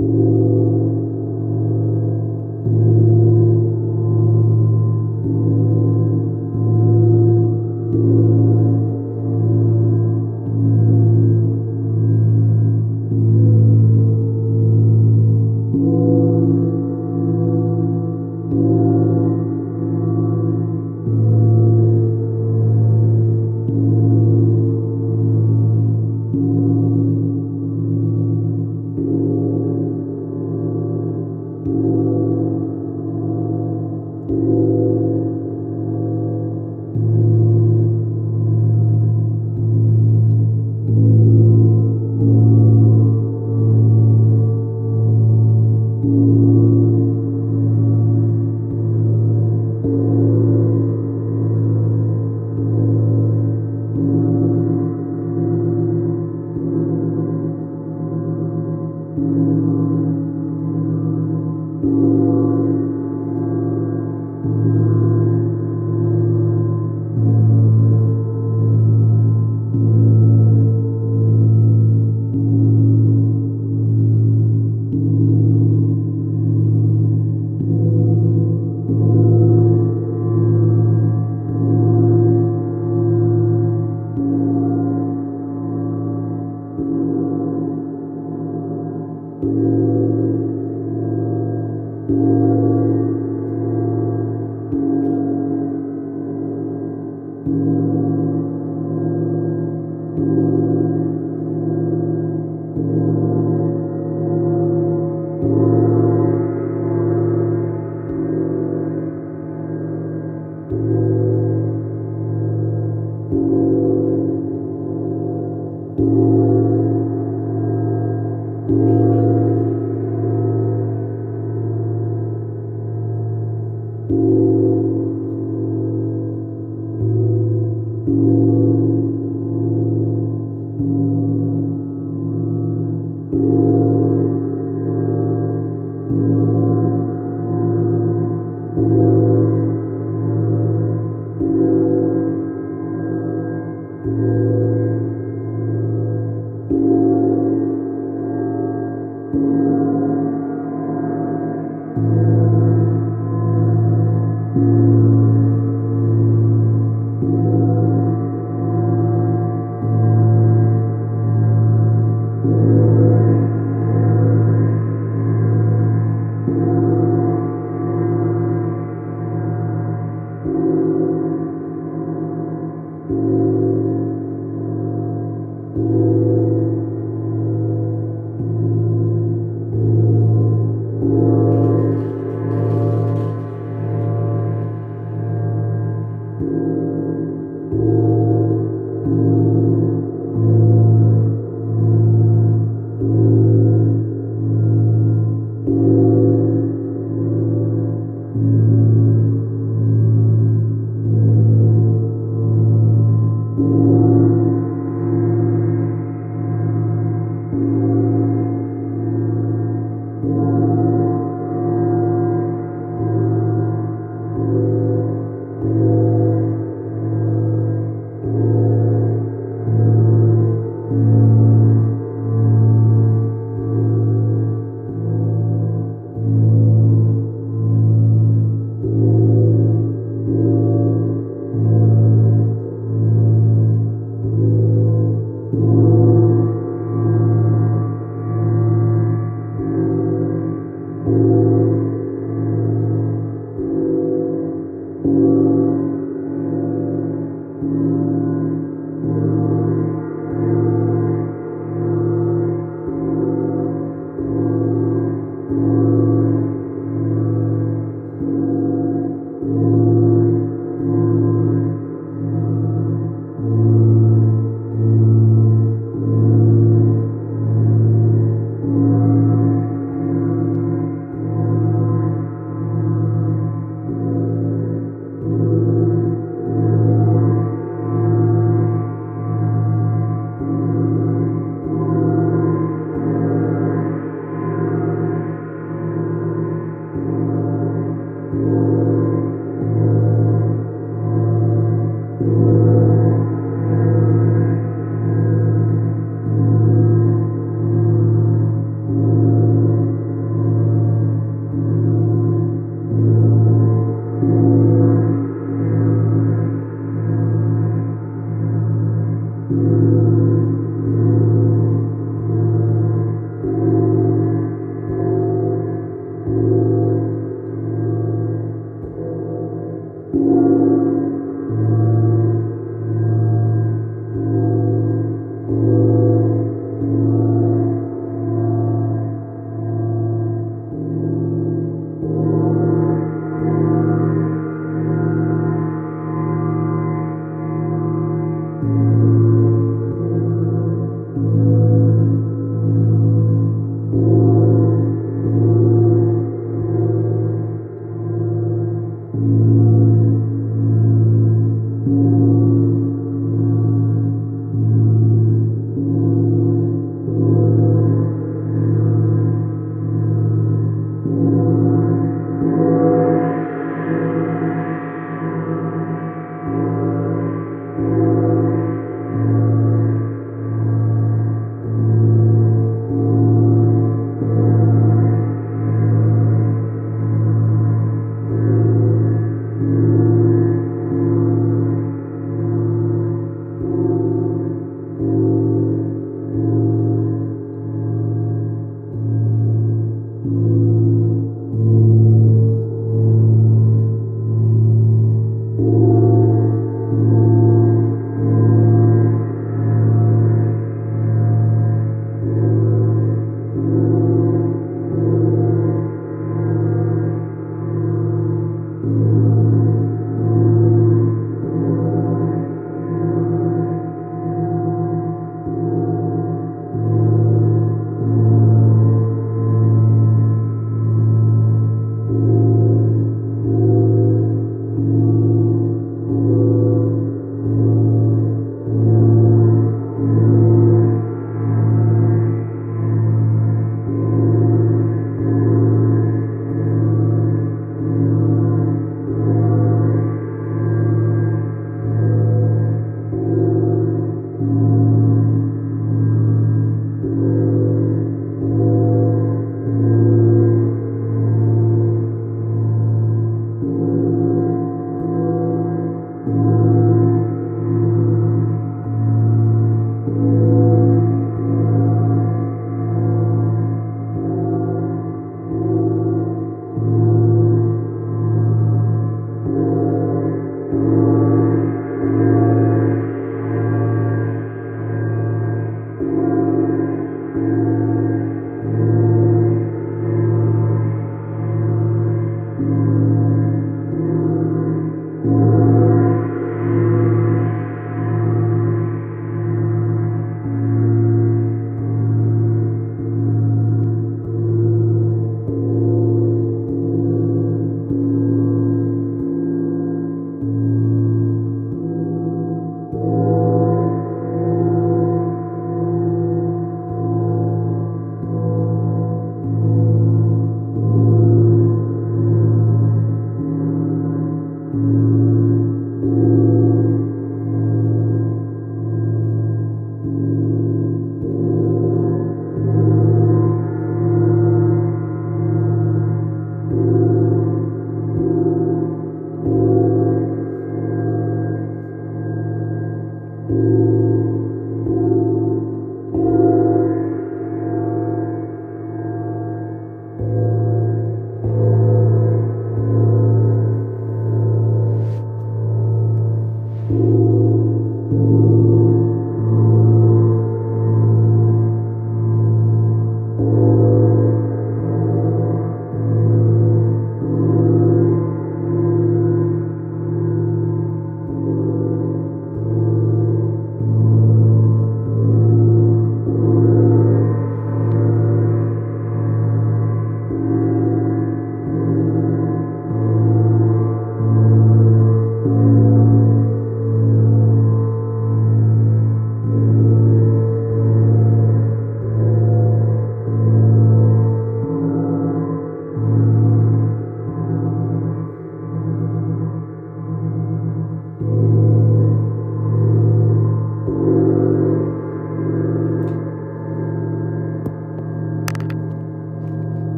you